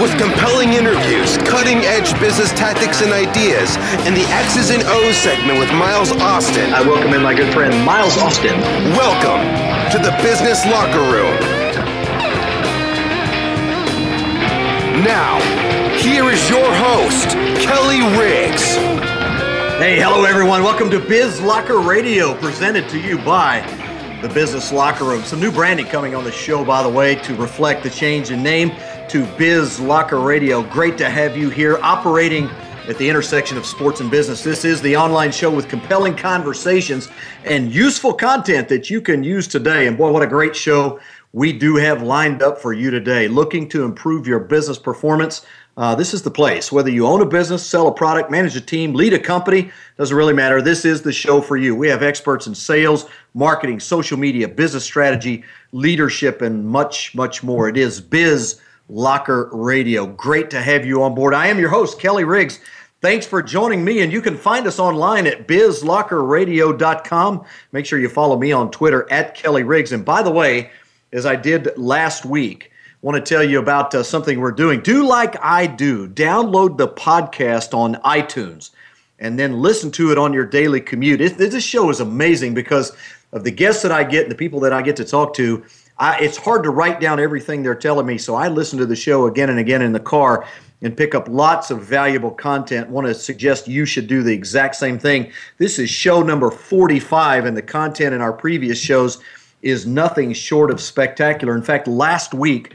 with compelling interviews, cutting edge business tactics and ideas, and the X's and O's segment with Miles Austin. I welcome in my good friend Miles Austin. Welcome to the Business Locker Room. Now, here is your host, Kelly Riggs. Hey, hello everyone. Welcome to Biz Locker Radio, presented to you by the Business Locker Room. Some new branding coming on the show, by the way, to reflect the change in name to Biz Locker Radio. Great to have you here operating at the intersection of sports and business. This is the online show with compelling conversations and useful content that you can use today. And boy, what a great show we do have lined up for you today. Looking to improve your business performance. Uh, this is the place. Whether you own a business, sell a product, manage a team, lead a company, doesn't really matter. This is the show for you. We have experts in sales, marketing, social media, business strategy, leadership, and much, much more. It is Biz Locker Radio. Great to have you on board. I am your host, Kelly Riggs. Thanks for joining me, and you can find us online at bizlockerradio.com. Make sure you follow me on Twitter at Kelly Riggs. And by the way, as I did last week, want to tell you about uh, something we're doing. Do like I do. Download the podcast on iTunes and then listen to it on your daily commute. It, this show is amazing because of the guests that I get and the people that I get to talk to. I, it's hard to write down everything they're telling me, so I listen to the show again and again in the car and pick up lots of valuable content. Want to suggest you should do the exact same thing. This is show number 45, and the content in our previous shows is nothing short of spectacular. In fact, last week,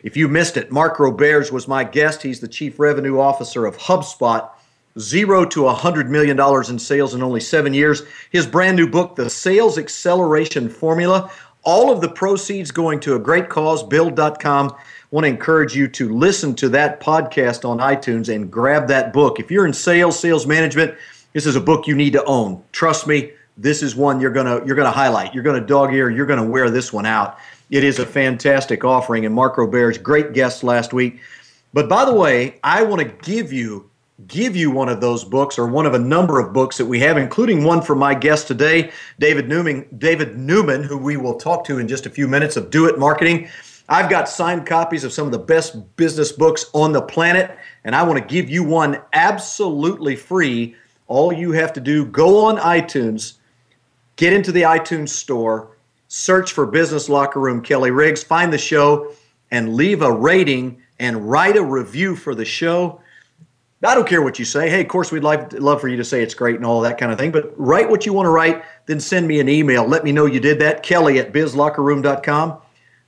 if you missed it, Mark Roberge was my guest. He's the Chief Revenue Officer of HubSpot. Zero to a $100 million in sales in only seven years. His brand new book, The Sales Acceleration Formula, all of the proceeds going to a great cause, build.com. Want to encourage you to listen to that podcast on iTunes and grab that book. If you're in sales, sales management, this is a book you need to own. Trust me, this is one you're gonna you're gonna highlight. You're gonna dog ear. You're gonna wear this one out. It is a fantastic offering. And Mark Roberge, great guest last week. But by the way, I want to give you give you one of those books or one of a number of books that we have, including one from my guest today, David Newman, David Newman, who we will talk to in just a few minutes of Do It Marketing. I've got signed copies of some of the best business books on the planet, and I want to give you one absolutely free. All you have to do, go on iTunes, get into the iTunes store, search for Business Locker Room Kelly Riggs, find the show, and leave a rating and write a review for the show I don't care what you say. Hey, of course, we'd like, love for you to say it's great and all that kind of thing, but write what you want to write, then send me an email. Let me know you did that. Kelly at bizlockerroom.com.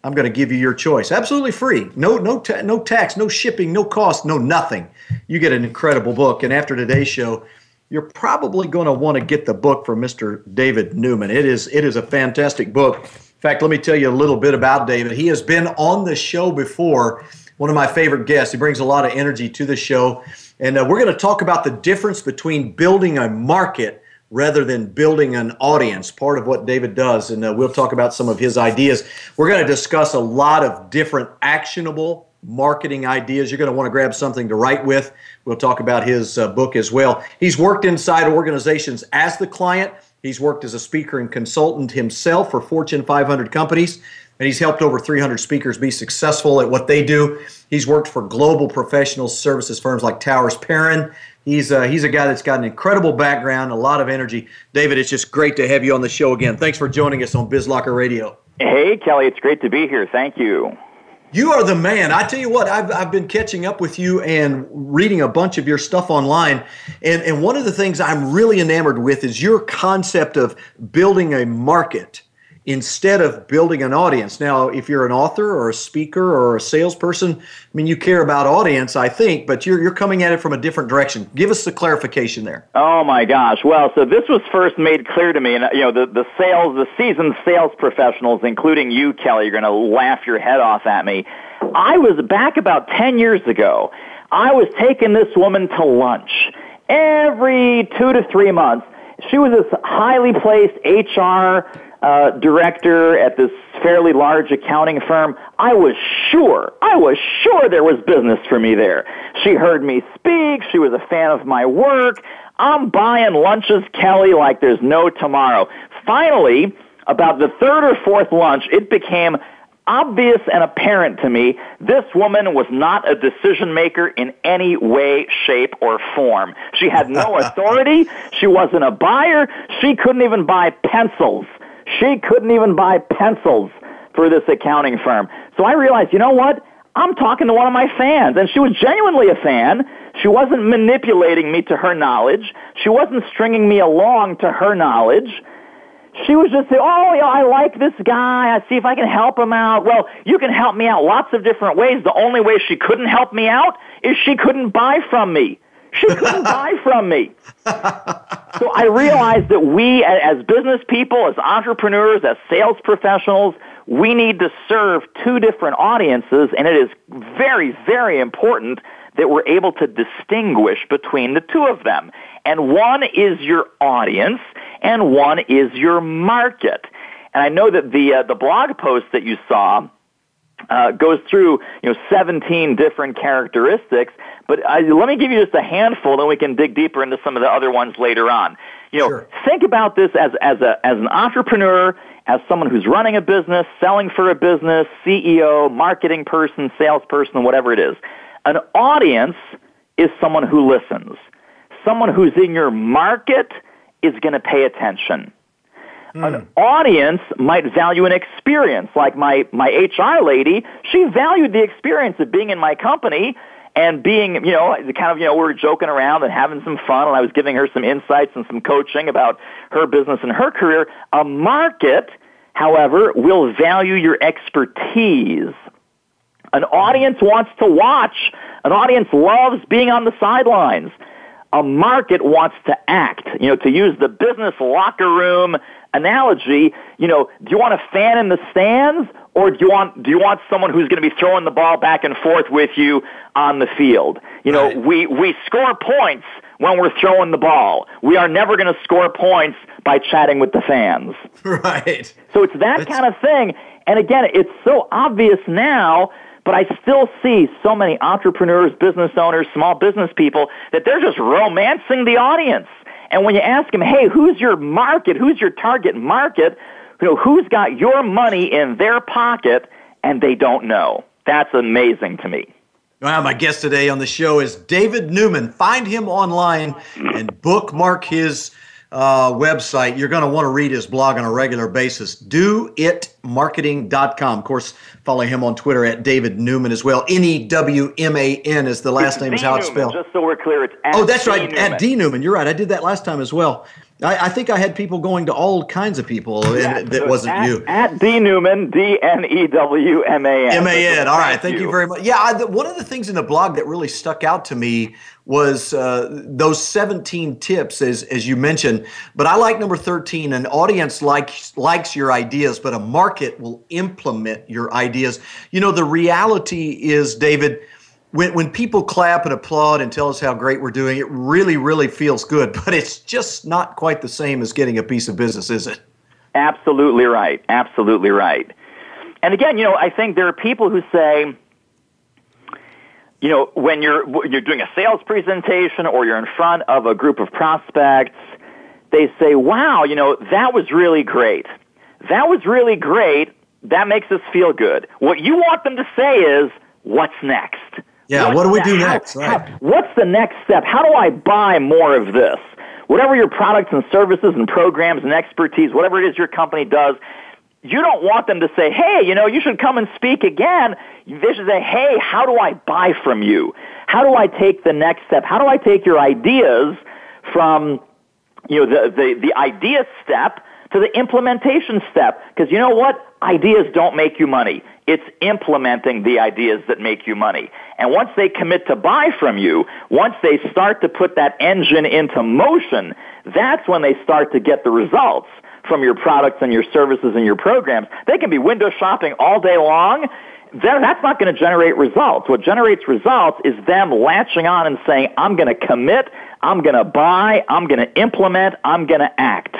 I'm going to give you your choice. Absolutely free. No, no, ta- no tax, no shipping, no cost, no nothing. You get an incredible book. And after today's show, you're probably going to want to get the book from Mr. David Newman. It is, it is a fantastic book. In fact, let me tell you a little bit about David. He has been on the show before. One of my favorite guests. He brings a lot of energy to the show. And uh, we're going to talk about the difference between building a market rather than building an audience, part of what David does. And uh, we'll talk about some of his ideas. We're going to discuss a lot of different actionable marketing ideas. You're going to want to grab something to write with. We'll talk about his uh, book as well. He's worked inside organizations as the client. He's worked as a speaker and consultant himself for Fortune 500 companies and he's helped over 300 speakers be successful at what they do. He's worked for global professional services firms like Towers Perrin. He's uh, he's a guy that's got an incredible background, a lot of energy. David, it's just great to have you on the show again. Thanks for joining us on BizLocker Radio. Hey, Kelly, it's great to be here. Thank you. You are the man. I tell you what, I've, I've been catching up with you and reading a bunch of your stuff online. And, and one of the things I'm really enamored with is your concept of building a market instead of building an audience. Now, if you're an author or a speaker or a salesperson, I mean, you care about audience, I think, but you're, you're coming at it from a different direction. Give us the clarification there. Oh my gosh. Well, so this was first made clear to me, and you know, the, the sales, the seasoned sales professionals, including you, Kelly, you're going to laugh your head off at me. I was back about 10 years ago. I was taking this woman to lunch every two to three months. She was this highly placed HR uh, director at this fairly large accounting firm, I was sure, I was sure there was business for me there. She heard me speak. She was a fan of my work. I'm buying lunches, Kelly, like there's no tomorrow. Finally, about the third or fourth lunch, it became obvious and apparent to me this woman was not a decision maker in any way, shape, or form. She had no authority. She wasn't a buyer. She couldn't even buy pencils. She couldn't even buy pencils for this accounting firm. So I realized, you know what? I'm talking to one of my fans, and she was genuinely a fan. She wasn't manipulating me to her knowledge. She wasn't stringing me along to her knowledge. She was just saying, oh, I like this guy. I see if I can help him out. Well, you can help me out lots of different ways. The only way she couldn't help me out is she couldn't buy from me. She couldn't buy from me. So I realized that we, as business people, as entrepreneurs, as sales professionals, we need to serve two different audiences, and it is very, very important that we're able to distinguish between the two of them. And one is your audience, and one is your market. And I know that the uh, the blog post that you saw uh, goes through you know 17 different characteristics. But uh, let me give you just a handful, then we can dig deeper into some of the other ones later on. You know, sure. think about this as as a as an entrepreneur, as someone who's running a business, selling for a business, CEO, marketing person, salesperson, whatever it is. An audience is someone who listens. Someone who's in your market is going to pay attention. An hmm. audience might value an experience, like my, my HR lady. She valued the experience of being in my company and being, you know, kind of, you know, we were joking around and having some fun, and I was giving her some insights and some coaching about her business and her career. A market, however, will value your expertise. An audience wants to watch. An audience loves being on the sidelines. A market wants to act. You know, to use the business locker room analogy, you know, do you want a fan in the stands or do you want do you want someone who's going to be throwing the ball back and forth with you on the field? You know, right. we we score points when we're throwing the ball. We are never going to score points by chatting with the fans. Right. So it's that it's... kind of thing. And again, it's so obvious now, but I still see so many entrepreneurs, business owners, small business people that they're just romancing the audience. And when you ask them, hey, who's your market? Who's your target market? You know, who's got your money in their pocket? And they don't know. That's amazing to me. Well, my guest today on the show is David Newman. Find him online and bookmark his uh, website. You're going to want to read his blog on a regular basis. DoItMarketing.com. Of course, follow him on Twitter at David Newman as well. N E W M A N is the last it's name, D is how it's Newman, spelled. Just so we're clear, it's Oh, that's D right, Newman. at D Newman. You're right. I did that last time as well. I, I, think I had people going to all kinds of people, and that wasn't at, you. At D Newman, D N E W M A N. M A N. All right. Thank you. you very much. Yeah, I, the, one of the things in the blog that really stuck out to me was uh, those 17 tips, as, as you mentioned. But I like number 13. An audience likes likes your ideas, but a market will implement your ideas. You know, the reality is, David when, when people clap and applaud and tell us how great we're doing, it really, really feels good. But it's just not quite the same as getting a piece of business, is it? Absolutely right. Absolutely right. And again, you know, I think there are people who say, you know, when you're when you're doing a sales presentation or you're in front of a group of prospects, they say, "Wow, you know, that was really great. That was really great. That makes us feel good." What you want them to say is, "What's next?" Yeah, what's what do we the, do how, next? Right. How, what's the next step? How do I buy more of this? Whatever your products and services and programs and expertise, whatever it is your company does, you don't want them to say, hey, you know, you should come and speak again. They should say, hey, how do I buy from you? How do I take the next step? How do I take your ideas from, you know, the, the, the idea step to the implementation step? Because you know what? Ideas don't make you money. It's implementing the ideas that make you money. And once they commit to buy from you, once they start to put that engine into motion, that's when they start to get the results from your products and your services and your programs. They can be window shopping all day long. That's not going to generate results. What generates results is them latching on and saying, I'm going to commit, I'm going to buy, I'm going to implement, I'm going to act.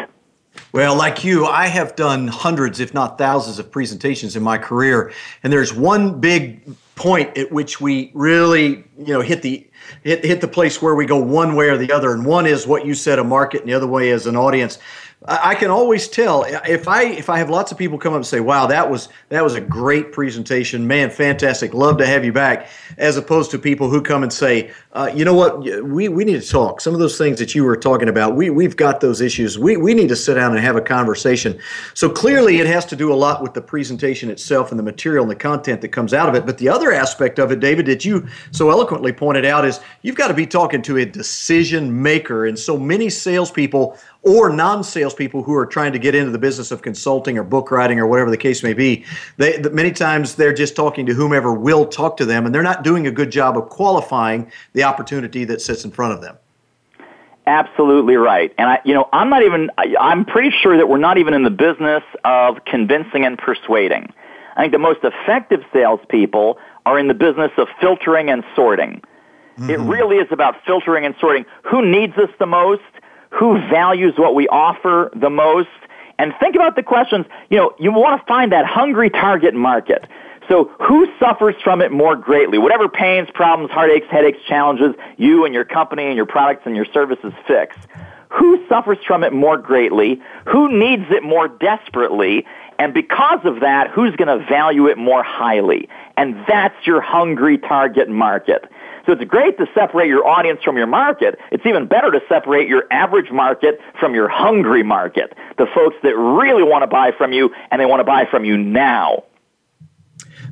Well, like you, I have done hundreds, if not thousands, of presentations in my career, and there's one big point at which we really, you know, hit the hit hit the place where we go one way or the other, and one is what you said, a market, and the other way is an audience. I can always tell if I if I have lots of people come up and say, "Wow, that was that was a great presentation, man, fantastic, love to have you back," as opposed to people who come and say, uh, "You know what, we we need to talk. Some of those things that you were talking about, we we've got those issues. We we need to sit down and have a conversation." So clearly, it has to do a lot with the presentation itself and the material and the content that comes out of it. But the other aspect of it, David, that you so eloquently pointed out, is you've got to be talking to a decision maker, and so many salespeople or non-salespeople who are trying to get into the business of consulting or book writing or whatever the case may be. They, many times they're just talking to whomever will talk to them, and they're not doing a good job of qualifying the opportunity that sits in front of them. Absolutely right. And I, you know, I'm not even, I'm pretty sure that we're not even in the business of convincing and persuading. I think the most effective salespeople are in the business of filtering and sorting. Mm-hmm. It really is about filtering and sorting. Who needs us the most? Who values what we offer the most, and think about the questions, you know, you want to find that hungry target market. So who suffers from it more greatly? Whatever pains, problems, heartaches, headaches, challenges you and your company and your products and your services fix. Who suffers from it more greatly? Who needs it more desperately? And because of that, who's going to value it more highly? And that's your hungry target market. So it's great to separate your audience from your market. It's even better to separate your average market from your hungry market. The folks that really want to buy from you and they want to buy from you now.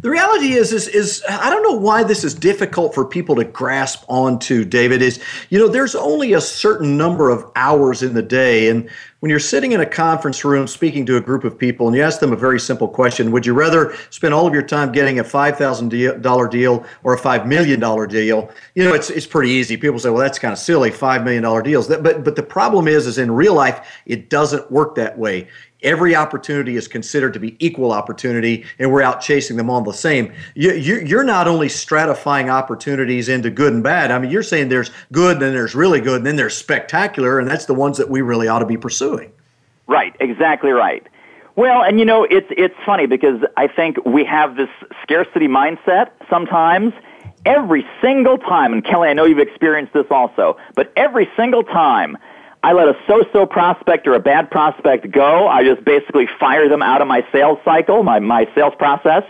The reality is, is, is I don't know why this is difficult for people to grasp onto, David, is, you know, there's only a certain number of hours in the day. And when you're sitting in a conference room speaking to a group of people and you ask them a very simple question, would you rather spend all of your time getting a $5,000 deal or a $5 million deal? You know, it's, it's pretty easy. People say, well, that's kind of silly, $5 million deals. But, but the problem is, is in real life, it doesn't work that way every opportunity is considered to be equal opportunity and we're out chasing them all the same. You, are not only stratifying opportunities into good and bad. I mean you're saying there's good then there's really good and then there's spectacular and that's the ones that we really ought to be pursuing. Right. Exactly right. Well and you know it's it's funny because i think we have this scarcity mindset sometimes. Every single time and kelly i know you've experienced this also but every single time I let a so-so prospect or a bad prospect go. I just basically fire them out of my sales cycle, my, my sales process.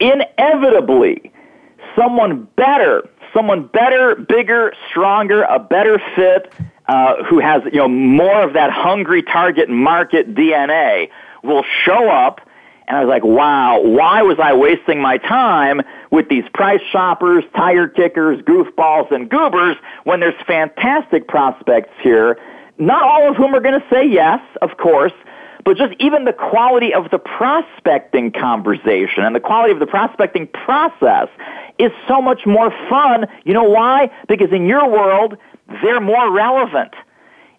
Inevitably, someone better, someone better, bigger, stronger, a better fit, uh, who has you know more of that hungry target market DNA will show up and I was like, wow, why was I wasting my time with these price shoppers, tire kickers, goofballs, and goobers when there's fantastic prospects here? Not all of whom are going to say yes, of course, but just even the quality of the prospecting conversation and the quality of the prospecting process is so much more fun. You know why? Because in your world, they're more relevant.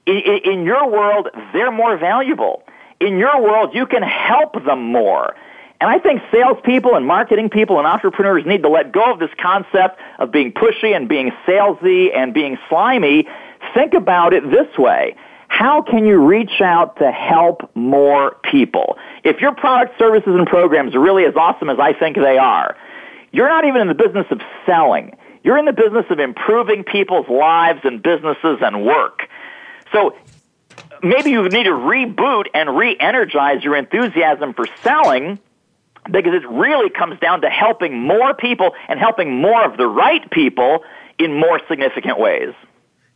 In, in, your world, they're more valuable in your world, you can help them more. And I think salespeople and marketing people and entrepreneurs need to let go of this concept of being pushy and being salesy and being slimy. Think about it this way. How can you reach out to help more people? If your product, services, and programs are really as awesome as I think they are, you're not even in the business of selling. You're in the business of improving people's lives and businesses and work. So maybe you need to reboot and re-energize your enthusiasm for selling because it really comes down to helping more people and helping more of the right people in more significant ways.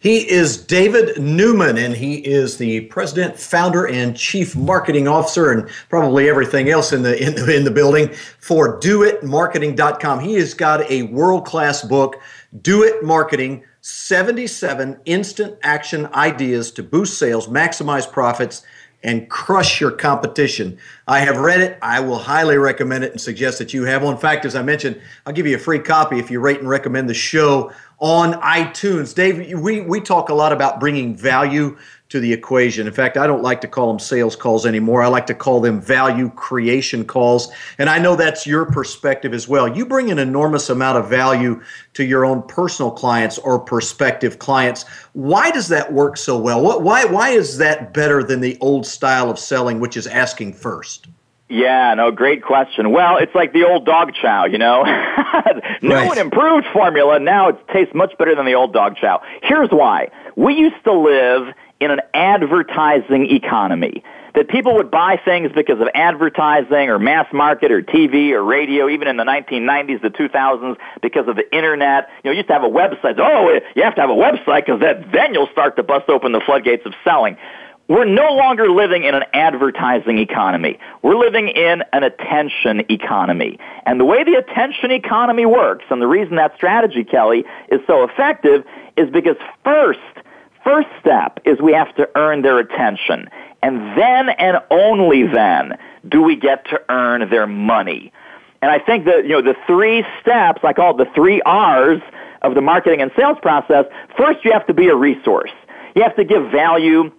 He is David Newman, and he is the president, founder, and chief marketing officer, and probably everything else in the in the, in the building for DoItMarketing.com. He has got a world class book, Do It Marketing 77 Instant Action Ideas to Boost Sales, Maximize Profits, and Crush Your Competition. I have read it. I will highly recommend it and suggest that you have one. In fact, as I mentioned, I'll give you a free copy if you rate and recommend the show on iTunes. Dave, we, we talk a lot about bringing value to the equation. In fact, I don't like to call them sales calls anymore. I like to call them value creation calls. And I know that's your perspective as well. You bring an enormous amount of value to your own personal clients or prospective clients. Why does that work so well? What, why, why is that better than the old style of selling, which is asking first? Yeah, no, great question. Well, it's like the old dog chow, you know? New right. and improved formula, now it tastes much better than the old dog chow. Here's why. We used to live in an advertising economy. That people would buy things because of advertising or mass market or TV or radio, even in the 1990s, the 2000s, because of the internet. You know, you used to have a website. Oh, you have to have a website because then you'll start to bust open the floodgates of selling. We're no longer living in an advertising economy. We're living in an attention economy. And the way the attention economy works, and the reason that strategy, Kelly, is so effective, is because first, first step is we have to earn their attention. And then and only then do we get to earn their money. And I think that, you know, the three steps, I call it the three R's of the marketing and sales process, first you have to be a resource. You have to give value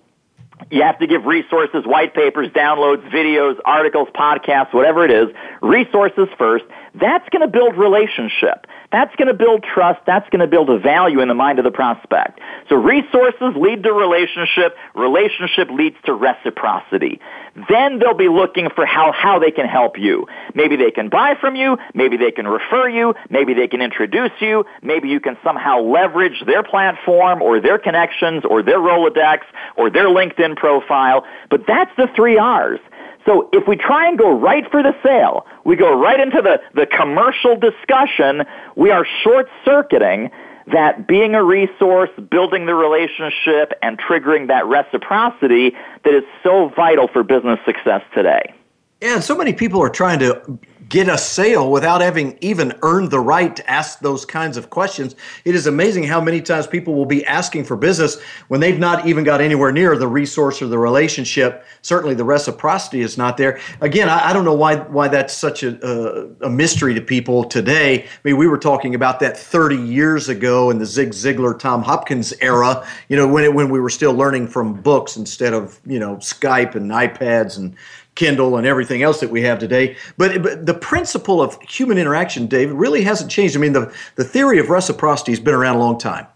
you have to give resources, white papers, downloads, videos, articles, podcasts, whatever it is, resources first. That's going to build relationship. That's going to build trust. That's going to build a value in the mind of the prospect. So resources lead to relationship. Relationship leads to reciprocity. Then they'll be looking for how, how they can help you. Maybe they can buy from you. Maybe they can refer you. Maybe they can introduce you. Maybe you can somehow leverage their platform or their connections or their Rolodex or their LinkedIn profile. But that's the three R's. So if we try and go right for the sale, we go right into the, the commercial discussion, we are short circuiting that being a resource, building the relationship, and triggering that reciprocity that is so vital for business success today. Yeah, so many people are trying to get a sale without having even earned the right to ask those kinds of questions. It is amazing how many times people will be asking for business when they've not even got anywhere near the resource or the relationship. Certainly, the reciprocity is not there. Again, I, I don't know why why that's such a, a, a mystery to people today. I mean, we were talking about that 30 years ago in the Zig Ziglar, Tom Hopkins era. You know, when it, when we were still learning from books instead of you know Skype and iPads and Kindle and everything else that we have today. But, but, the principle of human interaction, David, really hasn't changed. I mean, the, the theory of reciprocity has been around a long time.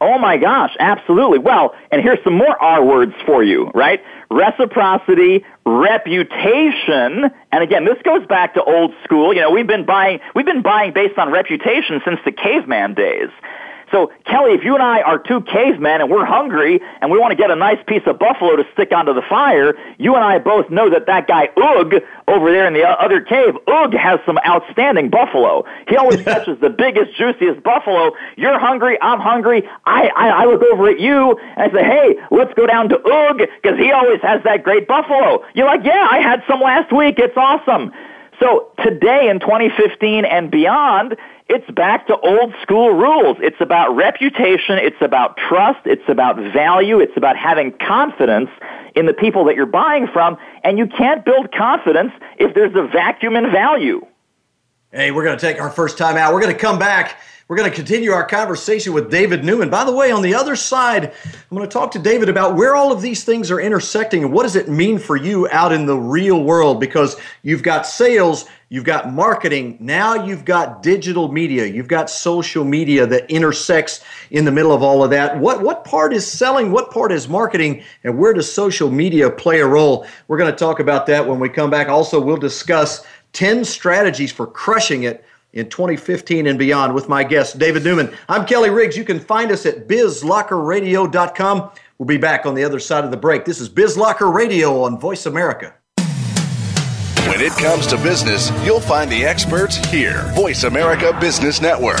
Oh my gosh, absolutely. Well, and here's some more R words for you, right? Reciprocity, reputation, and again, this goes back to old school. You know, we've been buying, we've been buying based on reputation since the caveman days. So, Kelly, if you and I are two cavemen and we're hungry and we want to get a nice piece of buffalo to stick onto the fire, you and I both know that that guy Oog over there in the other cave, Oog has some outstanding buffalo. He always catches the biggest, juiciest buffalo. You're hungry, I'm hungry. I, I, I look over at you and I say, hey, let's go down to Oog because he always has that great buffalo. You're like, yeah, I had some last week. It's awesome. So today in 2015 and beyond, it's back to old school rules. It's about reputation. It's about trust. It's about value. It's about having confidence in the people that you're buying from. And you can't build confidence if there's a vacuum in value. Hey, we're going to take our first time out. We're going to come back. We're going to continue our conversation with David Newman. By the way, on the other side, I'm going to talk to David about where all of these things are intersecting and what does it mean for you out in the real world because you've got sales, You've got marketing. Now you've got digital media. You've got social media that intersects in the middle of all of that. What, what part is selling? What part is marketing? And where does social media play a role? We're going to talk about that when we come back. Also, we'll discuss 10 strategies for crushing it in 2015 and beyond with my guest, David Newman. I'm Kelly Riggs. You can find us at bizlockerradio.com. We'll be back on the other side of the break. This is BizLocker Radio on Voice America. When it comes to business, you'll find the experts here. Voice America Business Network.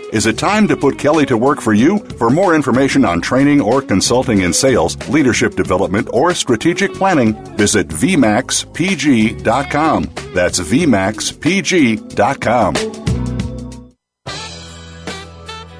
Is it time to put Kelly to work for you? For more information on training or consulting in sales, leadership development, or strategic planning, visit VMAXPG.com. That's VMAXPG.com.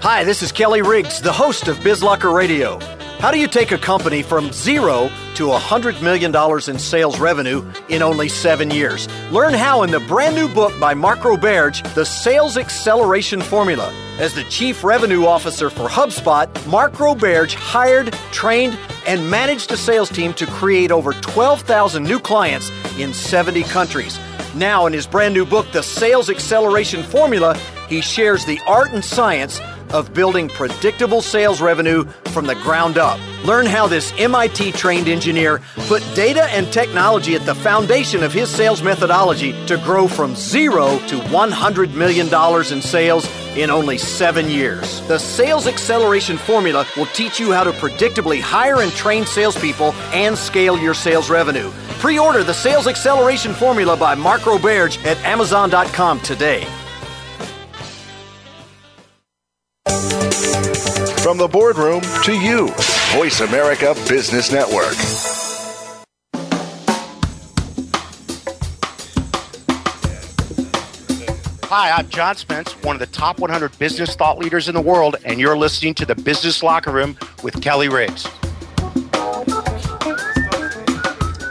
Hi, this is Kelly Riggs, the host of BizLocker Radio. How do you take a company from zero to $100 million in sales revenue in only seven years? Learn how in the brand new book by Mark Roberge, The Sales Acceleration Formula. As the Chief Revenue Officer for HubSpot, Mark Roberge hired, trained, and managed a sales team to create over 12,000 new clients in 70 countries. Now, in his brand new book, The Sales Acceleration Formula, he shares the art and science of building predictable sales revenue from the ground up. Learn how this MIT trained engineer put data and technology at the foundation of his sales methodology to grow from zero to $100 million in sales in only seven years. The Sales Acceleration Formula will teach you how to predictably hire and train salespeople and scale your sales revenue. Pre order the Sales Acceleration Formula by Mark Roberge at Amazon.com today. From the boardroom to you, Voice America Business Network. Hi, I'm John Spence, one of the top 100 business thought leaders in the world, and you're listening to the Business Locker Room with Kelly Riggs.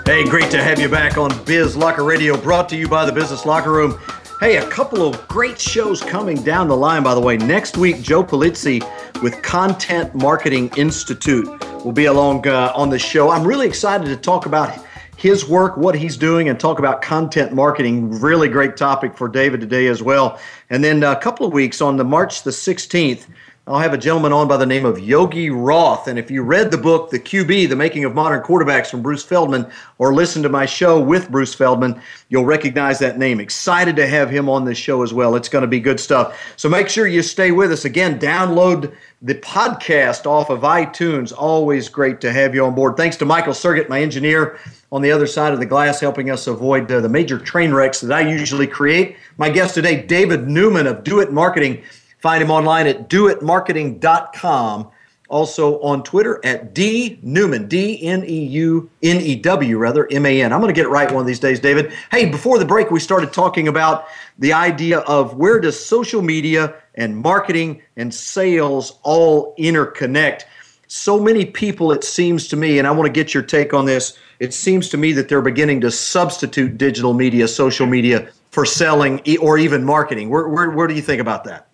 Hey, great to have you back on Biz Locker Radio, brought to you by the Business Locker Room. Hey, a couple of great shows coming down the line, by the way. Next week, Joe Pulizzi with Content Marketing Institute will be along uh, on the show. I'm really excited to talk about his work, what he's doing, and talk about content marketing. Really great topic for David today as well. And then a couple of weeks on the March the 16th, I'll have a gentleman on by the name of Yogi Roth. And if you read the book, The QB, The Making of Modern Quarterbacks from Bruce Feldman, or listen to my show with Bruce Feldman, you'll recognize that name. Excited to have him on this show as well. It's going to be good stuff. So make sure you stay with us. Again, download the podcast off of iTunes. Always great to have you on board. Thanks to Michael Sergett, my engineer on the other side of the glass, helping us avoid uh, the major train wrecks that I usually create. My guest today, David Newman of Do It Marketing. Find him online at doitmarketing.com. Also on Twitter at D Newman, D N E U N E W, rather, M A N. I'm going to get it right one of these days, David. Hey, before the break, we started talking about the idea of where does social media and marketing and sales all interconnect. So many people, it seems to me, and I want to get your take on this, it seems to me that they're beginning to substitute digital media, social media, for selling or even marketing. Where, where, where do you think about that?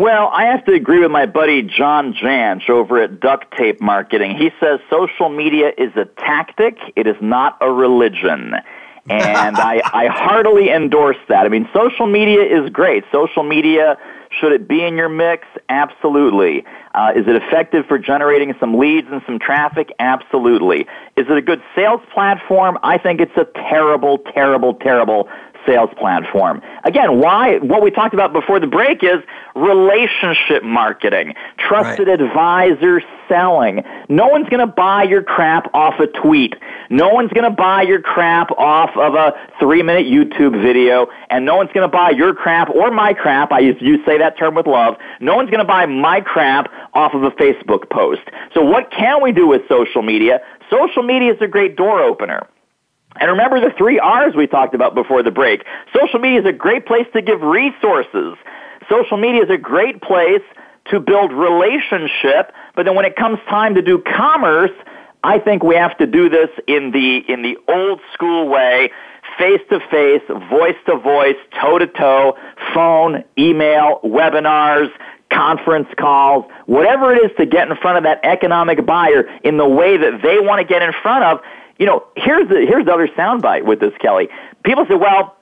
Well, I have to agree with my buddy John Jantsch over at Duct Tape Marketing. He says social media is a tactic, it is not a religion. And I, I heartily endorse that. I mean, social media is great. Social media, should it be in your mix? Absolutely. Uh, is it effective for generating some leads and some traffic? Absolutely. Is it a good sales platform? I think it's a terrible, terrible, terrible sales platform. Again, why? What we talked about before the break is relationship marketing, trusted right. advisor selling. No one's going to buy your crap off a tweet. No one's going to buy your crap off of a three minute YouTube video. And no one's going to buy your crap or my crap. I use, you say that term with love. No one's going to buy my crap off of a Facebook post. So what can we do with social media? Social media is a great door opener. And remember the three R's we talked about before the break. Social media is a great place to give resources. Social media is a great place to build relationship, but then when it comes time to do commerce, I think we have to do this in the in the old school way, face to face, voice to voice, toe to toe, phone, email, webinars, conference calls, whatever it is to get in front of that economic buyer in the way that they want to get in front of you know, here's the here's the other soundbite with this, Kelly. People say, well,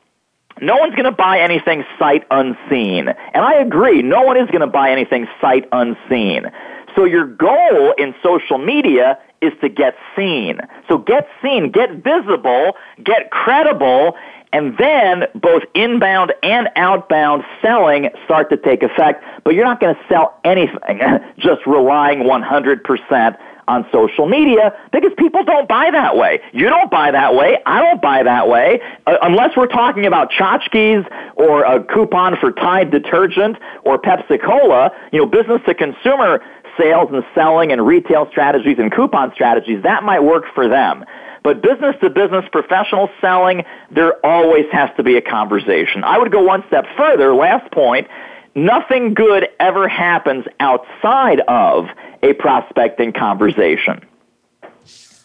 no one's going to buy anything sight unseen. And I agree, no one is going to buy anything sight unseen. So your goal in social media is to get seen. So get seen, get visible, get credible, and then both inbound and outbound selling start to take effect. But you're not going to sell anything just relying 100% on social media because people don't buy that way. You don't buy that way. I don't buy that way. Uh, unless we're talking about tchotchkes or a coupon for Tide detergent or Pepsi Cola, you know, business to consumer sales and selling and retail strategies and coupon strategies, that might work for them. But business to business professional selling, there always has to be a conversation. I would go one step further. Last point. Nothing good ever happens outside of a prospecting conversation.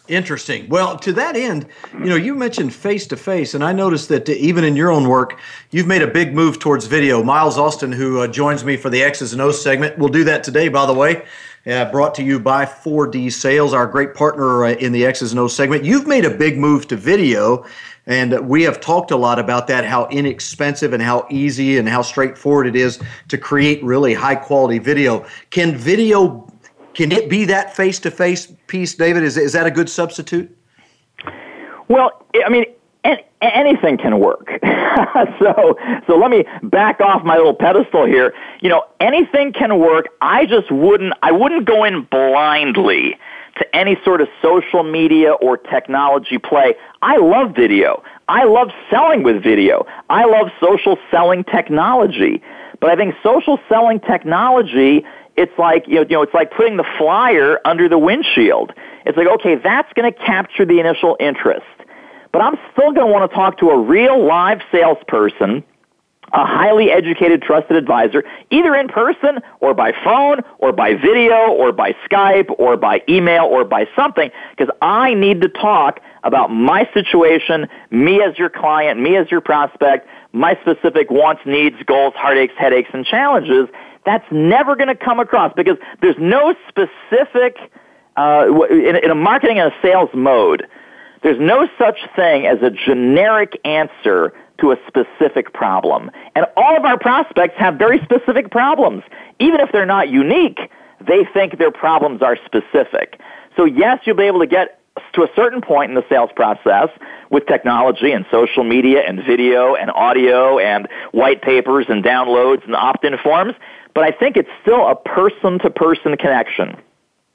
Interesting. Well, to that end, you know, you mentioned face to face, and I noticed that even in your own work, you've made a big move towards video. Miles Austin, who uh, joins me for the X's and O's segment, will do that today, by the way. Uh, brought to you by 4D Sales, our great partner uh, in the X's and O's segment. You've made a big move to video, and we have talked a lot about that, how inexpensive and how easy and how straightforward it is to create really high quality video. Can video can it be that face to face piece, David? Is, is that a good substitute? Well, I mean, anything can work. so, so let me back off my little pedestal here. You know, anything can work. I just wouldn't, I wouldn't go in blindly to any sort of social media or technology play. I love video. I love selling with video. I love social selling technology. But I think social selling technology it's like you know, you know it's like putting the flyer under the windshield. It's like okay, that's going to capture the initial interest, but I'm still going to want to talk to a real live salesperson, a highly educated, trusted advisor, either in person or by phone or by video or by Skype or by email or by something, because I need to talk about my situation, me as your client, me as your prospect, my specific wants, needs, goals, heartaches, headaches, and challenges. That's never going to come across because there's no specific, uh, in, in a marketing and a sales mode, there's no such thing as a generic answer to a specific problem. And all of our prospects have very specific problems. Even if they're not unique, they think their problems are specific. So yes, you'll be able to get to a certain point in the sales process with technology and social media and video and audio and white papers and downloads and opt-in forms but I think it's still a person to person connection.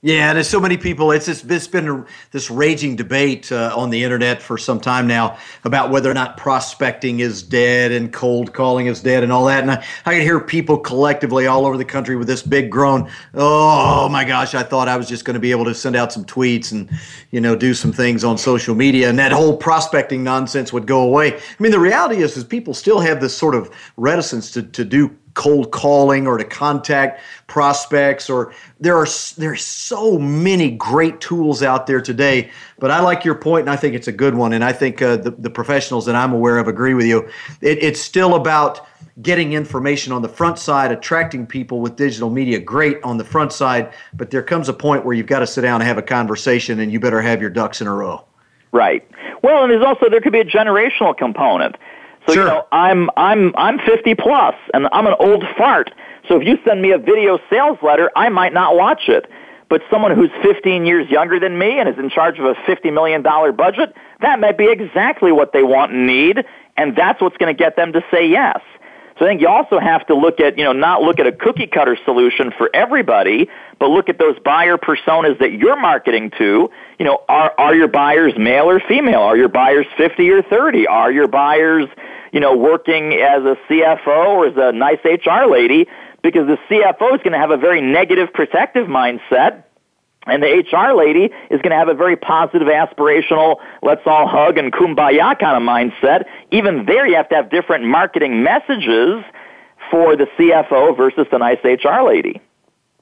Yeah, there's so many people. It's just, it's been this raging debate uh, on the internet for some time now about whether or not prospecting is dead and cold calling is dead and all that. And I, I can hear people collectively all over the country with this big groan. Oh my gosh, I thought I was just going to be able to send out some tweets and you know do some things on social media, and that whole prospecting nonsense would go away. I mean, the reality is, is people still have this sort of reticence to to do cold calling or to contact prospects or there are there's so many great tools out there today but i like your point and i think it's a good one. And i think uh, the, the professionals that i'm aware of agree with you. It, it's still about getting information on the front side attracting people with digital media great on the front side but there comes a point where you've got to sit down and have a conversation and you better have your ducks in a row. Right. Well and there's also there could be a generational component so sure. you know, I'm I'm I'm 50 plus, and I'm an old fart. So if you send me a video sales letter, I might not watch it. But someone who's 15 years younger than me and is in charge of a 50 million dollar budget, that might be exactly what they want and need, and that's what's going to get them to say yes. So I think you also have to look at, you know, not look at a cookie cutter solution for everybody, but look at those buyer personas that you're marketing to. You know, are, are your buyers male or female? Are your buyers 50 or 30? Are your buyers, you know, working as a CFO or as a nice HR lady because the CFO is going to have a very negative protective mindset and the HR lady is going to have a very positive, aspirational, let's all hug and kumbaya kind of mindset. Even there, you have to have different marketing messages for the CFO versus the nice HR lady.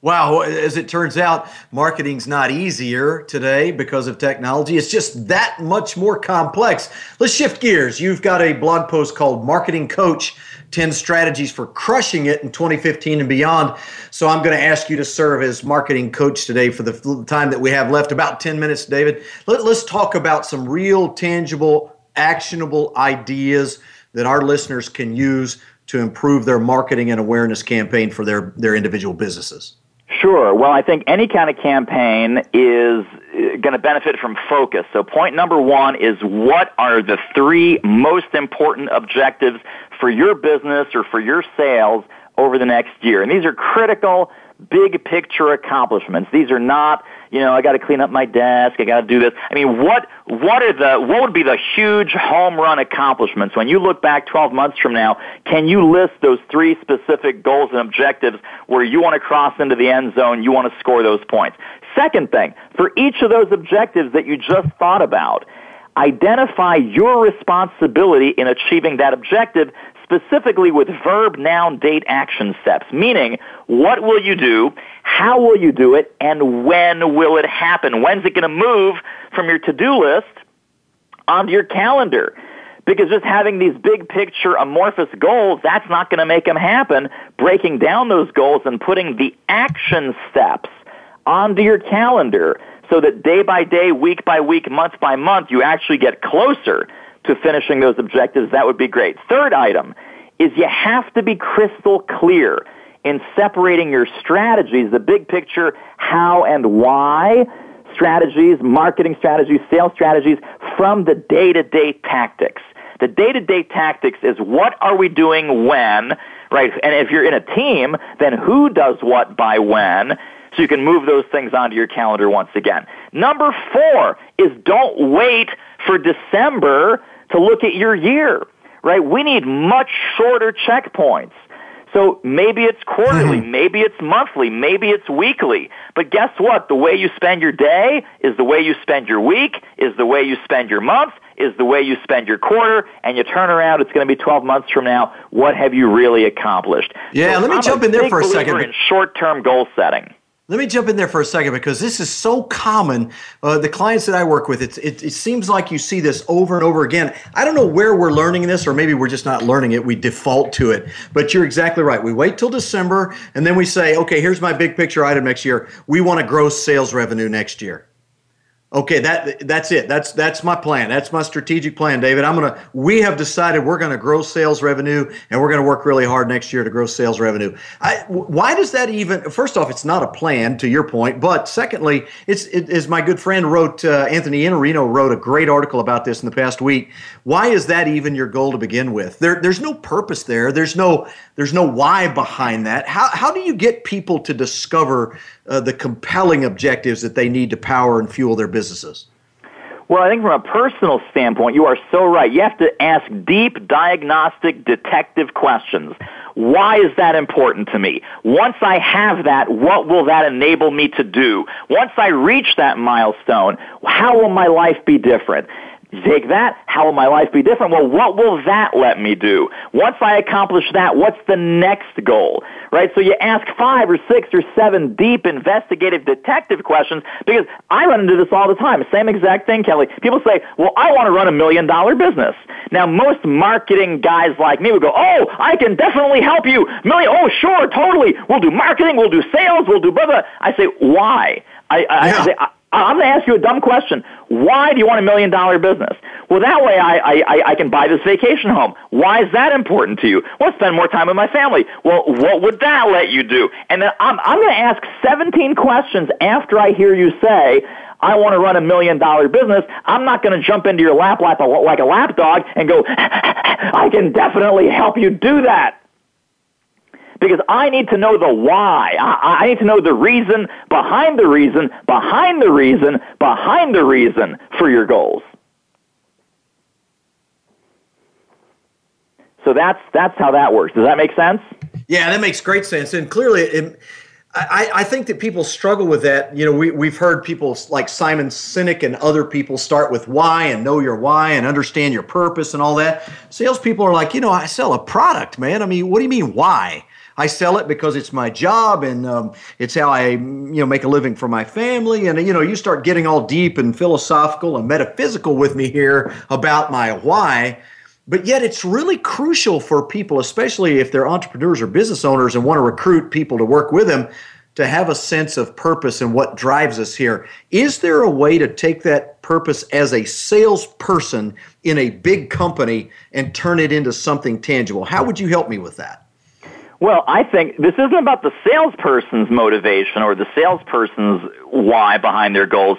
Wow, as it turns out, marketing's not easier today because of technology. It's just that much more complex. Let's shift gears. You've got a blog post called Marketing Coach 10 Strategies for Crushing It in 2015 and Beyond. So I'm going to ask you to serve as marketing coach today for the time that we have left, about 10 minutes, David. Let, let's talk about some real, tangible, actionable ideas that our listeners can use to improve their marketing and awareness campaign for their, their individual businesses. Sure. Well, I think any kind of campaign is uh, going to benefit from focus. So point number one is what are the three most important objectives for your business or for your sales over the next year? And these are critical big picture accomplishments. These are not, you know, I got to clean up my desk, I got to do this. I mean, what what are the what would be the huge home run accomplishments when you look back 12 months from now? Can you list those three specific goals and objectives where you want to cross into the end zone, you want to score those points? Second thing, for each of those objectives that you just thought about, identify your responsibility in achieving that objective specifically with verb, noun, date, action steps, meaning what will you do, how will you do it, and when will it happen? When's it going to move from your to-do list onto your calendar? Because just having these big picture amorphous goals, that's not going to make them happen. Breaking down those goals and putting the action steps onto your calendar so that day by day, week by week, month by month, you actually get closer to finishing those objectives, that would be great. Third item is you have to be crystal clear in separating your strategies, the big picture, how and why strategies, marketing strategies, sales strategies, from the day-to-day tactics. The day-to-day tactics is what are we doing when, right? And if you're in a team, then who does what by when, so you can move those things onto your calendar once again. Number four is don't wait for December to look at your year, right? We need much shorter checkpoints. So maybe it's quarterly, mm-hmm. maybe it's monthly, maybe it's weekly. But guess what? The way you spend your day is the way you spend your week, is the way you spend your month, is the way you spend your quarter, and you turn around, it's going to be 12 months from now. What have you really accomplished? Yeah, so let me I'm jump in there for a second. In short-term goal setting. Let me jump in there for a second because this is so common. Uh, the clients that I work with, it, it seems like you see this over and over again. I don't know where we're learning this, or maybe we're just not learning it. We default to it. But you're exactly right. We wait till December, and then we say, okay, here's my big picture item next year. We want to grow sales revenue next year. Okay, that that's it. That's that's my plan. That's my strategic plan, David. I'm gonna. We have decided we're gonna grow sales revenue, and we're gonna work really hard next year to grow sales revenue. I, why does that even? First off, it's not a plan, to your point. But secondly, it's it, as my good friend wrote, uh, Anthony Iannarino wrote a great article about this in the past week. Why is that even your goal to begin with? There, there's no purpose there. There's no there's no why behind that. How how do you get people to discover uh, the compelling objectives that they need to power and fuel their businesses? Well, I think from a personal standpoint, you are so right. You have to ask deep diagnostic detective questions. Why is that important to me? Once I have that, what will that enable me to do? Once I reach that milestone, how will my life be different? Take that, how will my life be different? Well, what will that let me do? Once I accomplish that, what's the next goal? Right? So you ask five or six or seven deep investigative detective questions because I run into this all the time. Same exact thing, Kelly. People say, well, I want to run a million dollar business. Now, most marketing guys like me would go, oh, I can definitely help you. Million, oh, sure, totally. We'll do marketing, we'll do sales, we'll do blah, blah. I say, why? I, I, yeah. I say, I'm going to ask you a dumb question. Why do you want a million dollar business? Well, that way I, I, I can buy this vacation home. Why is that important to you? Well, spend more time with my family. Well, what would that let you do? And then I'm, I'm going to ask 17 questions after I hear you say, I want to run a million dollar business. I'm not going to jump into your lap like a, like a lapdog and go, I can definitely help you do that because I need to know the why. I, I need to know the reason behind the reason, behind the reason, behind the reason for your goals. So that's that's how that works. Does that make sense? Yeah, that makes great sense. And clearly, it, I, I, think that people struggle with that. You know, we, we've heard people like Simon Sinek and other people start with why and know your why and understand your purpose and all that. Salespeople are like, you know, I sell a product, man. I mean, what do you mean why? I sell it because it's my job and um, it's how I you know make a living for my family. And you know, you start getting all deep and philosophical and metaphysical with me here about my why. But yet, it's really crucial for people, especially if they're entrepreneurs or business owners and want to recruit people to work with them, to have a sense of purpose and what drives us here. Is there a way to take that purpose as a salesperson in a big company and turn it into something tangible? How would you help me with that? Well, I think this isn't about the salesperson's motivation or the salesperson's why behind their goals.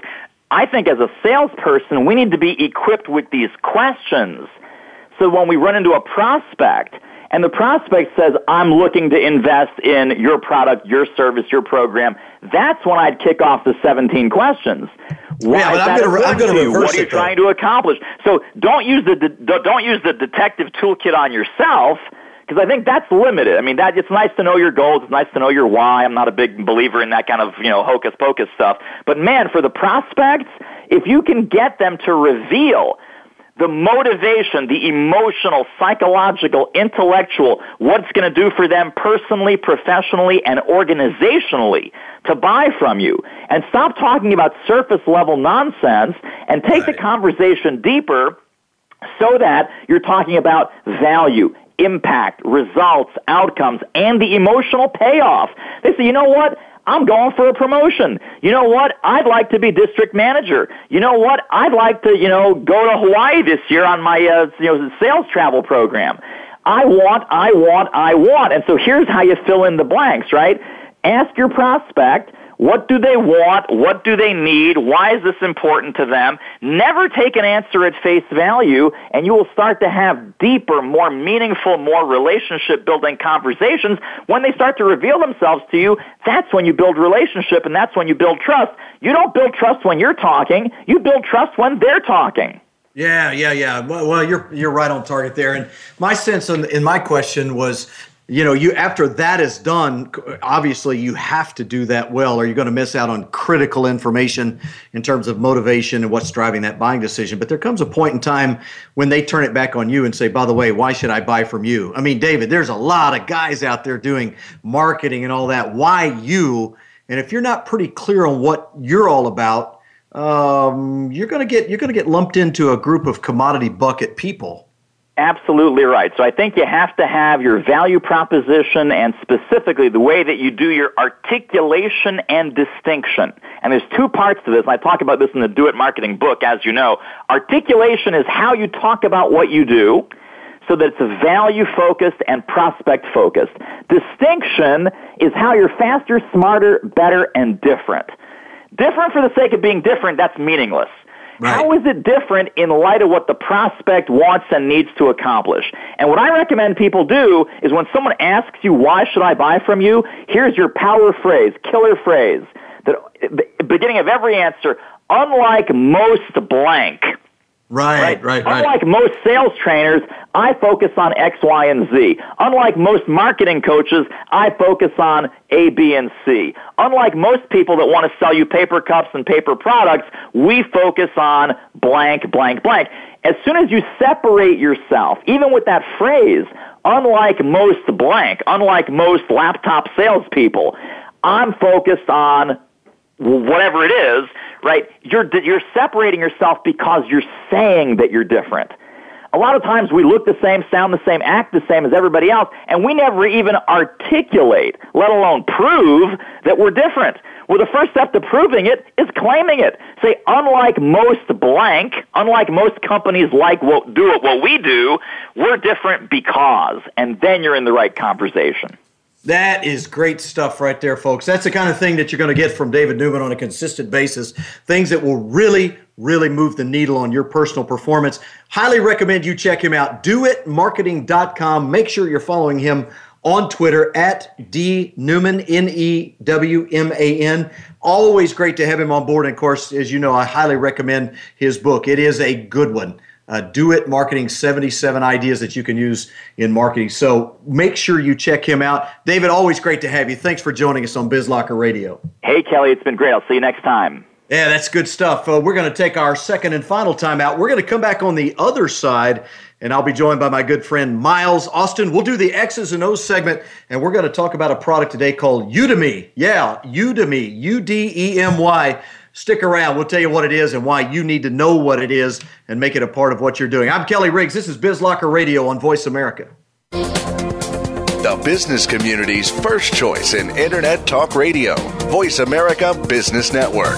I think as a salesperson, we need to be equipped with these questions. So when we run into a prospect, and the prospect says, I'm looking to invest in your product, your service, your program, that's when I'd kick off the 17 questions. Why yeah, but I'm going to I'm going to reverse What are you trying to accomplish? So don't use the don't use the detective toolkit on yourself because I think that's limited. I mean, that it's nice to know your goals. It's nice to know your why. I'm not a big believer in that kind of you know hocus pocus stuff. But man, for the prospects, if you can get them to reveal the motivation, the emotional, psychological, intellectual, what's going to do for them personally, professionally, and organizationally to buy from you. And stop talking about surface level nonsense and take right. the conversation deeper so that you're talking about value, impact, results, outcomes, and the emotional payoff. They say, you know what? I'm going for a promotion. You know what? I'd like to be district manager. You know what? I'd like to, you know, go to Hawaii this year on my, uh, you know, sales travel program. I want, I want, I want. And so here's how you fill in the blanks, right? Ask your prospect, what do they want? What do they need? Why is this important to them? Never take an answer at face value and you will start to have deeper, more meaningful, more relationship building conversations. When they start to reveal themselves to you, that's when you build relationship and that's when you build trust. You don't build trust when you're talking. You build trust when they're talking. Yeah, yeah, yeah. Well, well, you're you're right on target there. And my sense in, in my question was you know you after that is done obviously you have to do that well or you're going to miss out on critical information in terms of motivation and what's driving that buying decision. But there comes a point in time when they turn it back on you and say by the way why should i buy from you? I mean david there's a lot of guys out there doing marketing and all that. Why you? And if you're not pretty clear on what you're all about um, you're going to get you're going to get lumped into a group of commodity bucket people Absolutely right. So I think you have to have your value proposition and specifically the way that you do your articulation and distinction. And there's two parts to this, and I talk about this in the Do It Marketing book, as you know. Articulation is how you talk about what you do so that it's value focused and prospect focused. Distinction is how you're faster, smarter, better, and different. Different for the sake of being different, that's meaningless. Right. How is it different in light of what the prospect wants and needs to accomplish? And what I recommend people do is when someone asks you, why should I buy from you? Here's your power phrase, killer phrase, that beginning of every answer, unlike most blank, Right, right, right, Unlike most sales trainers, I focus on X, Y, and Z. Unlike most marketing coaches, I focus on A, B, and C. Unlike most people that want to sell you paper cups and paper products, we focus on blank, blank, blank. As soon as you separate yourself, even with that phrase, unlike most blank, unlike most laptop salespeople, I'm focused on whatever it is, right? You're, you're separating yourself because you're saying that you're different. A lot of times we look the same, sound the same, act the same as everybody else, and we never even articulate, let alone prove that we're different. Well, the first step to proving it is claiming it. Say, unlike most blank, unlike most companies like what do what we do, we're different because, and then you're in the right conversation. That is great stuff right there, folks. That's the kind of thing that you're going to get from David Newman on a consistent basis. Things that will really, really move the needle on your personal performance. Highly recommend you check him out. DoItMarketing.com. Make sure you're following him on Twitter at D Newman, N E W M A N. Always great to have him on board. And of course, as you know, I highly recommend his book. It is a good one uh, Do It Marketing 77 Ideas that you can use in marketing. So make sure you check him out. David, always great to have you. Thanks for joining us on BizLocker Radio. Hey, Kelly, it's been great. I'll see you next time. Yeah, that's good stuff. Uh, we're going to take our second and final time out. We're going to come back on the other side, and I'll be joined by my good friend Miles Austin. We'll do the X's and O's segment, and we're going to talk about a product today called Udemy. Yeah, Udemy, U D E M Y. Stick around. We'll tell you what it is and why you need to know what it is and make it a part of what you're doing. I'm Kelly Riggs. This is BizLocker Radio on Voice America. The business community's first choice in Internet Talk Radio. Voice America Business Network.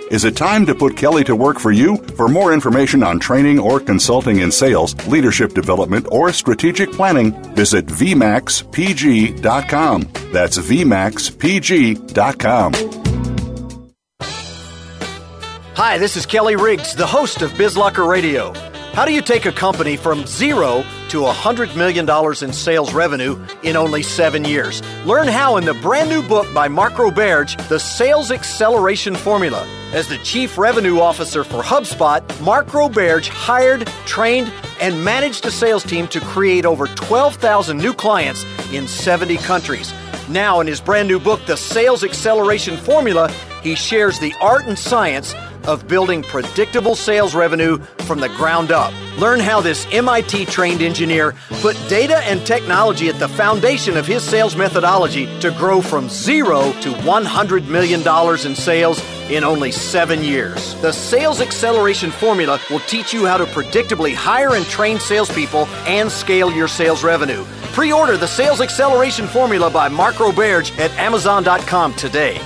Is it time to put Kelly to work for you? For more information on training or consulting in sales, leadership development, or strategic planning, visit VMAXPG.com. That's VMAXPG.com. Hi, this is Kelly Riggs, the host of BizLocker Radio. How do you take a company from zero to $100 million in sales revenue in only seven years? Learn how in the brand new book by Mark Roberge, The Sales Acceleration Formula. As the Chief Revenue Officer for HubSpot, Mark Roberge hired, trained, and managed a sales team to create over 12,000 new clients in 70 countries. Now, in his brand new book, The Sales Acceleration Formula, he shares the art and science of building predictable sales revenue from the ground up. Learn how this MIT trained engineer put data and technology at the foundation of his sales methodology to grow from zero to $100 million in sales in only seven years. The Sales Acceleration Formula will teach you how to predictably hire and train salespeople and scale your sales revenue. Pre order the Sales Acceleration Formula by Mark Roberge at Amazon.com today.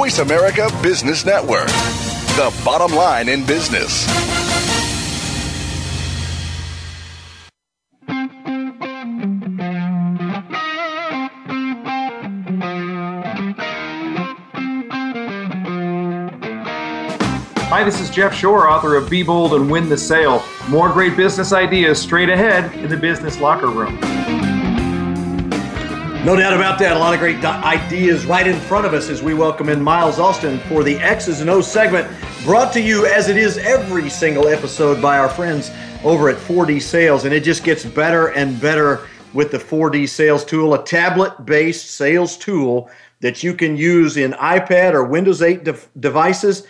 Voice America Business Network, the bottom line in business. Hi, this is Jeff Shore, author of Be Bold and Win the Sale. More great business ideas straight ahead in the business locker room. No doubt about that. A lot of great ideas right in front of us as we welcome in Miles Austin for the X's and O's segment, brought to you as it is every single episode by our friends over at 4D Sales. And it just gets better and better with the 4D Sales tool, a tablet based sales tool that you can use in iPad or Windows 8 de- devices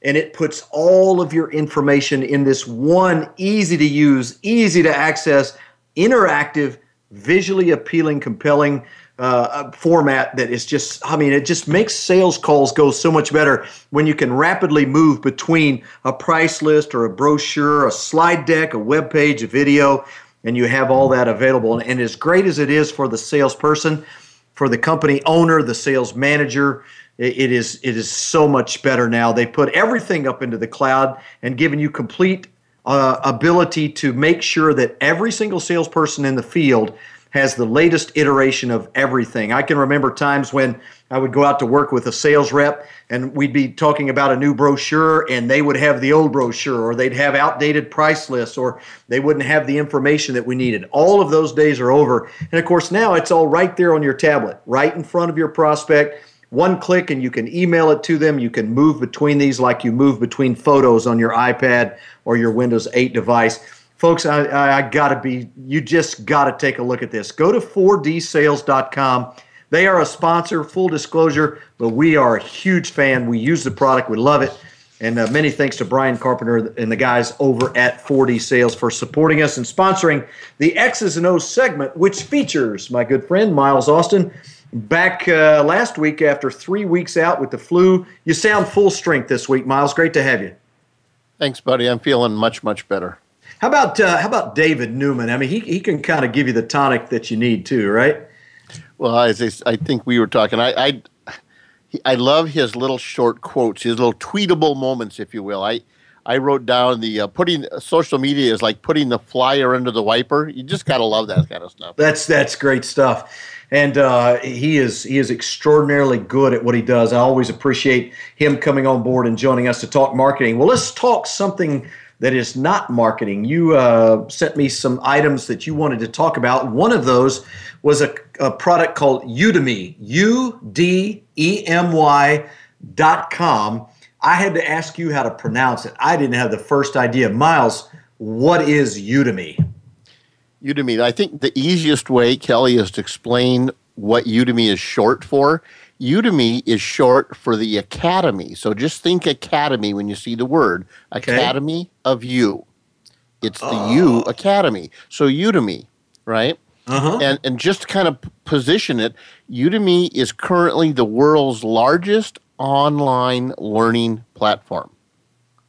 and it puts all of your information in this one easy to use, easy to access, interactive, visually appealing, compelling uh, format that is just, I mean, it just makes sales calls go so much better when you can rapidly move between a price list or a brochure, a slide deck, a web page, a video, and you have all that available. And as great as it is for the salesperson, for the company owner, the sales manager, it is it is so much better now. They put everything up into the cloud and given you complete uh, ability to make sure that every single salesperson in the field has the latest iteration of everything. I can remember times when I would go out to work with a sales rep and we'd be talking about a new brochure and they would have the old brochure or they'd have outdated price lists or they wouldn't have the information that we needed. All of those days are over. And of course, now it's all right there on your tablet, right in front of your prospect one click and you can email it to them. You can move between these like you move between photos on your iPad or your Windows 8 device. Folks, I, I, I got to be, you just got to take a look at this. Go to 4dsales.com. They are a sponsor, full disclosure, but we are a huge fan. We use the product, we love it. And uh, many thanks to Brian Carpenter and the guys over at 4D Sales for supporting us and sponsoring the X's and O's segment, which features my good friend Miles Austin back uh, last week after three weeks out with the flu. You sound full strength this week, Miles. Great to have you. Thanks, buddy. I'm feeling much, much better. How about uh, how about David Newman? I mean, he he can kind of give you the tonic that you need too, right? Well, as I, I think we were talking, I, I I love his little short quotes, his little tweetable moments, if you will. I I wrote down the uh, putting uh, social media is like putting the flyer under the wiper. You just gotta love that kind of stuff. That's that's great stuff and uh, he is he is extraordinarily good at what he does. I always appreciate him coming on board and joining us to talk marketing. Well, let's talk something that is not marketing. You uh, sent me some items that you wanted to talk about. One of those was a, a product called Udemy, U D E M Y dot com. I had to ask you how to pronounce it. I didn't have the first idea. Miles, what is Udemy? Udemy. I think the easiest way, Kelly, is to explain what Udemy is short for. Udemy is short for the academy. So just think academy when you see the word Okay. Academy of You. It's the Oh. U Academy. So Udemy, right? Uh-huh. And and just to kind of position it, Udemy is currently the world's largest online learning platform.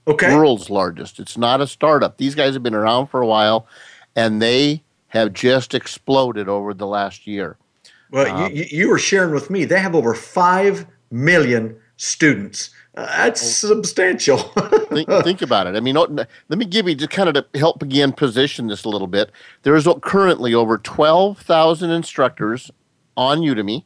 Okay. World's largest. It's not a startup. These guys have been around for a while and they have just exploded over the last year. Well, Um, you, you, were sharing with me they have over five million students. Uh, that's substantial. think, think about it. I mean, oh, let me give you just kind of to help again position this a little bit. There is currently over 12,000 instructors on Udemy,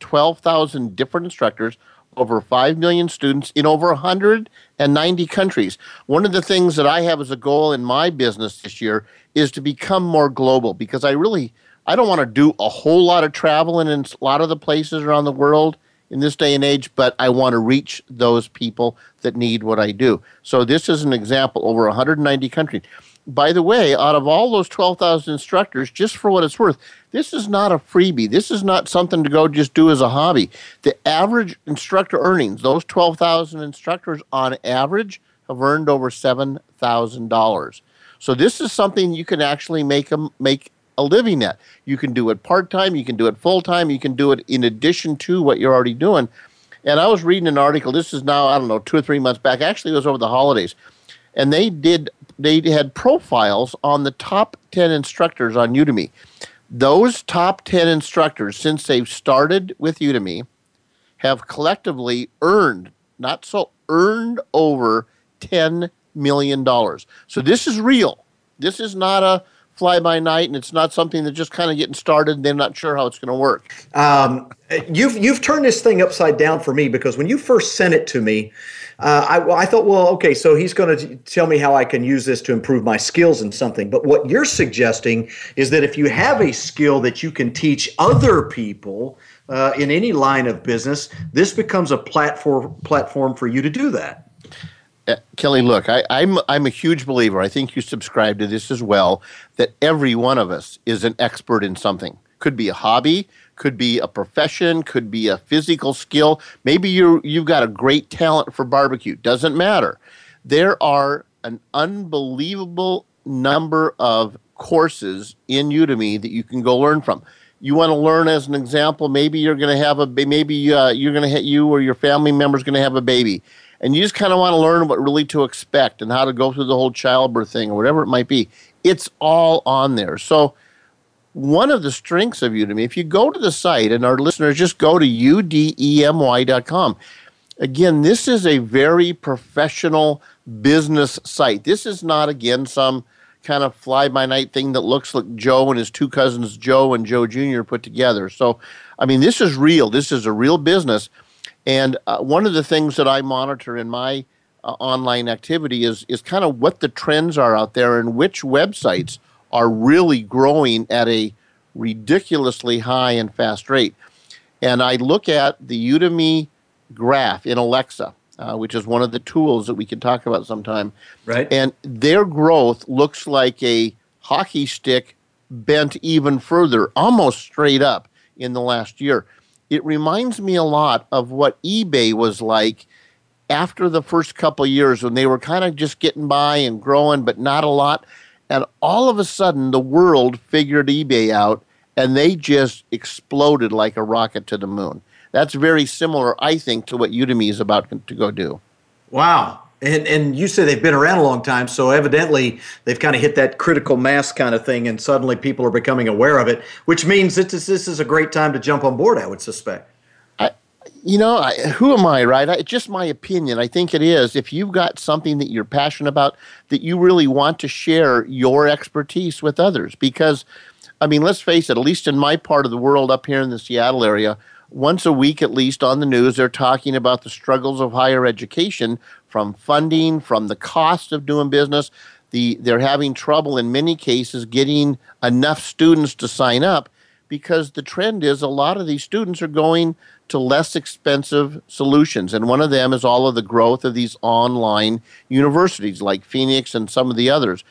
12,000 different instructors, over 5 million students in over 190 countries. One of the things that I have as a goal in my business this year is to become more global because I really I don't want to do a whole lot of traveling in a lot of the places around the world in this day and age, but I want to reach those people that need what I do. So this is an example over 190 countries. By the way, out of all those 12,000 instructors, just for what it's worth, this is not a freebie. This is not something to go just do as a hobby. The average instructor earnings, those 12,000 instructors on average have earned over $7,000. So this is something you can actually make a, make a living at. You can do it part time, you can do it full time, you can do it in addition to what you're already doing. And I was reading an article. This is now I don't know two or three months back. Actually, it was over the holidays, and they did they had profiles on the top ten instructors on Udemy. Those top ten instructors, since they've started with Udemy, have collectively earned not so earned over ten million dollars. So this is real. This is not a fly by night, and it's not something that's just kind of getting started. and They're not sure how it's going to work. Um, you've you've turned this thing upside down for me because when you first sent it to me, uh, I, well, I thought, well, okay, so he's going to tell me how I can use this to improve my skills in something. But what you're suggesting is that if you have a skill that you can teach other people uh, in any line of business, this becomes a platform platform for you to do that. Uh, Kelly, look, I, I'm I'm a huge believer. I think you subscribe to this as well. That every one of us is an expert in something. Could be a hobby, could be a profession, could be a physical skill. Maybe you you've got a great talent for barbecue. Doesn't matter. There are an unbelievable number of courses in Udemy that you can go learn from. You want to learn, as an example, maybe you're going to have a maybe uh, you're going to hit you or your family member's going to have a baby, and you just kind of want to learn what really to expect and how to go through the whole childbirth thing or whatever it might be. It's all on there. So one of the strengths of Udemy, if you go to the site and our listeners just go to udemy.com. Again, this is a very professional business site. This is not, again, some kind of fly by night thing that looks like Joe and his two cousins, Joe and Joe Jr., put together. So, I mean, this is real. This is a real business. And uh, one of the things that I monitor in my uh, online activity is, is kind of what the trends are out there and which websites are really growing at a ridiculously high and fast rate. And I look at the Udemy graph in Alexa, uh, which is one of the tools that we can talk about sometime. Right. And their growth looks like a hockey stick bent even further, almost straight up in the last year. It reminds me a lot of what eBay was like after the first couple of years when they were kind of just getting by and growing, but not a lot. And all of a sudden, the world figured eBay out and they just exploded like a rocket to the moon. That's very similar, I think, to what Udemy is about to go do. Wow. And and you say they've been around a long time, so evidently they've kind of hit that critical mass kind of thing, and suddenly people are becoming aware of it, which means that this, this is a great time to jump on board. I would suspect. You know, I, who am I, right? Just my opinion. I think it is. If you've got something that you're passionate about, that you really want to share your expertise with others, because, I mean, let's face it, at least in my part of the world up here in the Seattle area, once a week at least on the news, they're talking about the struggles of higher education from funding, from the cost of doing business. The, they're having trouble in many cases getting enough students to sign up because the trend is a lot of these students are going to less expensive solutions. And one of them is all of the growth of these online universities like Phoenix and some of the others.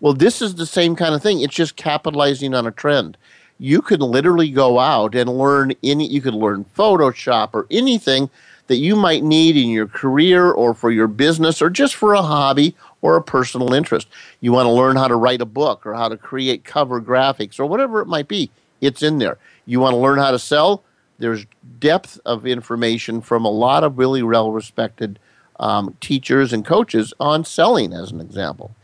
Well, this is the same kind of thing. It's just capitalizing on a trend. you can literally go out and learn any you could learn Photoshop or anything that you might need in your career or for your business or just for a hobby or a personal interest. You want to learn how to write a book or how to create cover graphics or whatever it might be, it's in there. You want to learn how to sell? There's depth of information from a lot of really well respected um, teachers and coaches on selling, as an example.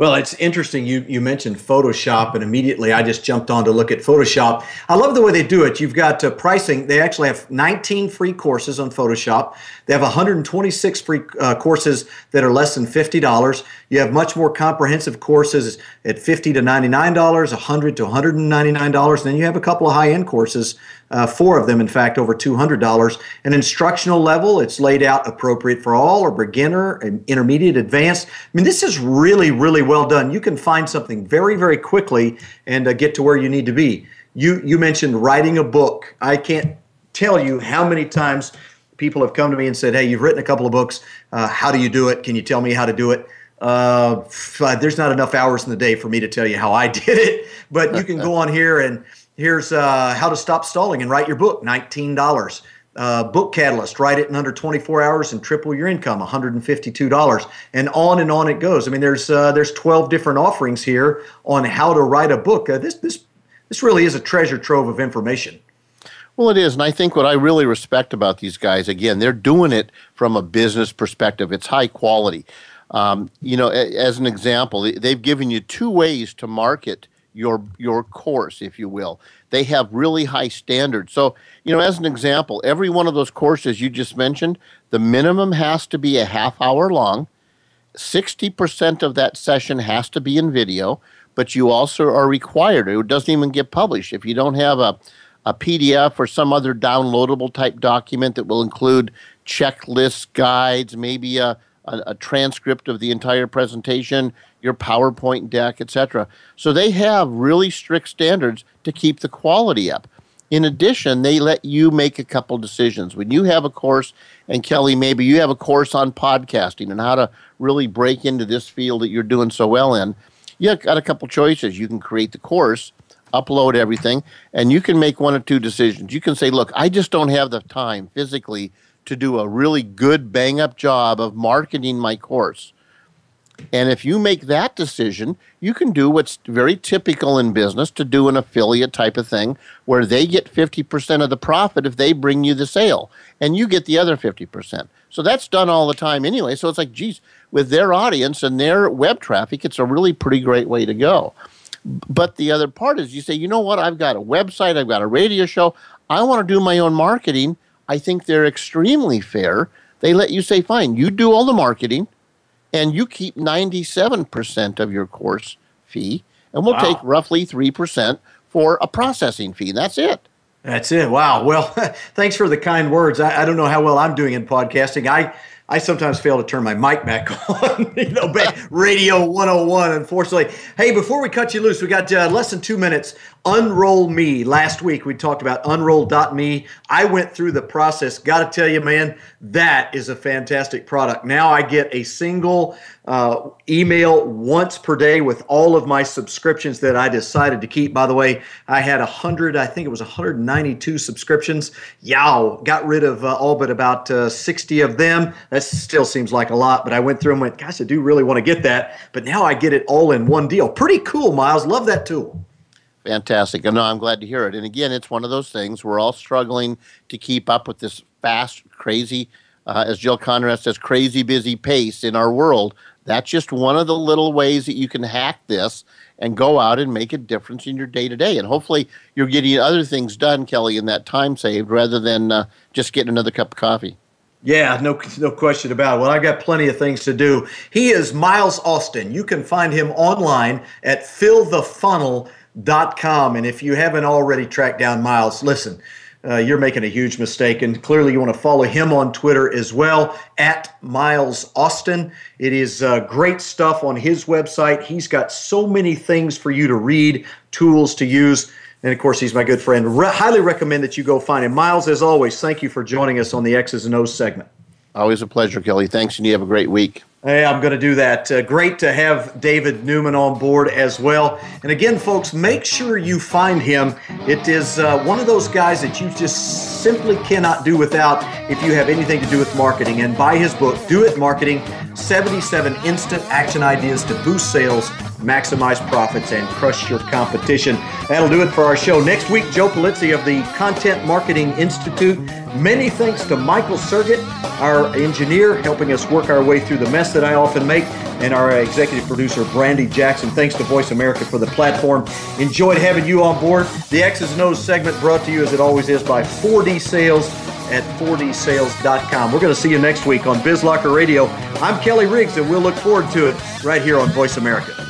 Well, it's interesting. You you mentioned Photoshop, and immediately I just jumped on to look at Photoshop. I love the way they do it. You've got uh, pricing. They actually have 19 free courses on Photoshop. They have 126 free uh, courses that are less than $50. You have much more comprehensive courses at 50 to $99, 100 to $199. And then you have a couple of high-end courses uh, four of them, in fact, over $200. An instructional level, it's laid out appropriate for all or beginner, intermediate, advanced. I mean, this is really, really well done. You can find something very, very quickly and uh, get to where you need to be. You, you mentioned writing a book. I can't tell you how many times people have come to me and said, Hey, you've written a couple of books. Uh, how do you do it? Can you tell me how to do it? Uh, there's not enough hours in the day for me to tell you how I did it, but you can go on here and Here's uh, how to stop stalling and write your book, $19. Uh, book Catalyst, write it in under 24 hours and triple your income, $152. And on and on it goes. I mean, there's uh, there's 12 different offerings here on how to write a book. Uh, this this this really is a treasure trove of information. Well, it is, and I think what I really respect about these guys, again, they're doing it from a business perspective. It's high quality. Um, you know, as an example, they've given you two ways to market your your course, if you will. They have really high standards. So, you know, as an example, every one of those courses you just mentioned, the minimum has to be a half hour long. 60% of that session has to be in video, but you also are required, it doesn't even get published. If you don't have a, a PDF or some other downloadable type document that will include checklists, guides, maybe a, a, a transcript of the entire presentation, your PowerPoint deck, etc. So they have really strict standards to keep the quality up. In addition, they let you make a couple decisions. When you have a course, and Kelly, maybe you have a course on podcasting and how to really break into this field that you're doing so well in, you got a couple choices. You can create the course, upload everything, and you can make one or two decisions. You can say, look, I just don't have the time physically to do a really good bang up job of marketing my course. And if you make that decision, you can do what's very typical in business to do an affiliate type of thing where they get 50% of the profit if they bring you the sale and you get the other 50%. So that's done all the time anyway. So it's like, geez, with their audience and their web traffic, it's a really pretty great way to go. But the other part is you say, you know what? I've got a website, I've got a radio show, I want to do my own marketing. I think they're extremely fair. They let you say, fine, you do all the marketing and you keep 97% of your course fee, and we'll wow. take roughly 3% for a processing fee. That's it. That's it. Wow. Well, thanks for the kind words. I, I, don't know how well I'm doing in podcasting. I I sometimes fail to turn my mic back on, you know, radio 101, unfortunately. Hey, before we cut you loose, we got uh, less than two minutes. Unroll Me. Last week we talked about unroll.me. I went through the process. Got to tell you, man, that is a fantastic product. Now I get a single uh, email once per day with all of my subscriptions that I decided to keep. By the way, I had 100, I think it was 192 subscriptions. Yow, got rid of uh, all but about uh, 60 of them. That still seems like a lot, but I went through and went, gosh, I do really want to get that. But now I get it all in one deal. Pretty cool, Miles. Love that tool. Fantastic. And No, I'm glad to hear it. And again, it's one of those things we're all struggling to keep up with this fast, crazy, uh, as Jill Konrath says, crazy busy pace in our world. That's just one of the little ways that you can hack this and go out and make a difference in your day to day. And hopefully, you're getting other things done, Kelly, in that time saved rather than uh, just getting another cup of coffee. Yeah, no, no question about it. Well, I've got plenty of things to do. He is Miles Austin. You can find him online at fillthefunnel.com com. And if you haven't already tracked down Miles, listen, uh, you're making a huge mistake. And clearly, you want to follow him on Twitter as well at Miles Austin. It is uh, great stuff on his website. He's got so many things for you to read, tools to use. And of course, he's my good friend. Re- highly recommend that you go find him. Miles, as always, thank you for joining us on the X's and O's segment. Always a pleasure, Kelly. Thanks, and you have a great week. Hey, I'm going to do that. Uh, great to have David Newman on board as well. And again, folks, make sure you find him. It is uh, one of those guys that you just simply cannot do without if you have anything to do with marketing. And buy his book, Do It Marketing 77 Instant Action Ideas to Boost Sales, Maximize Profits, and Crush Your Competition. That'll do it for our show. Next week, Joe Pulizzi of the Content Marketing Institute. Many thanks to Michael Sergett, our engineer, helping us work our way through the mess that I often make, and our executive producer, Brandy Jackson. Thanks to Voice America for the platform. Enjoyed having you on board. The X's and O's segment brought to you, as it always is, by 4D Sales at 4dsales.com. We're going to see you next week on BizLocker Radio. I'm Kelly Riggs, and we'll look forward to it right here on Voice America.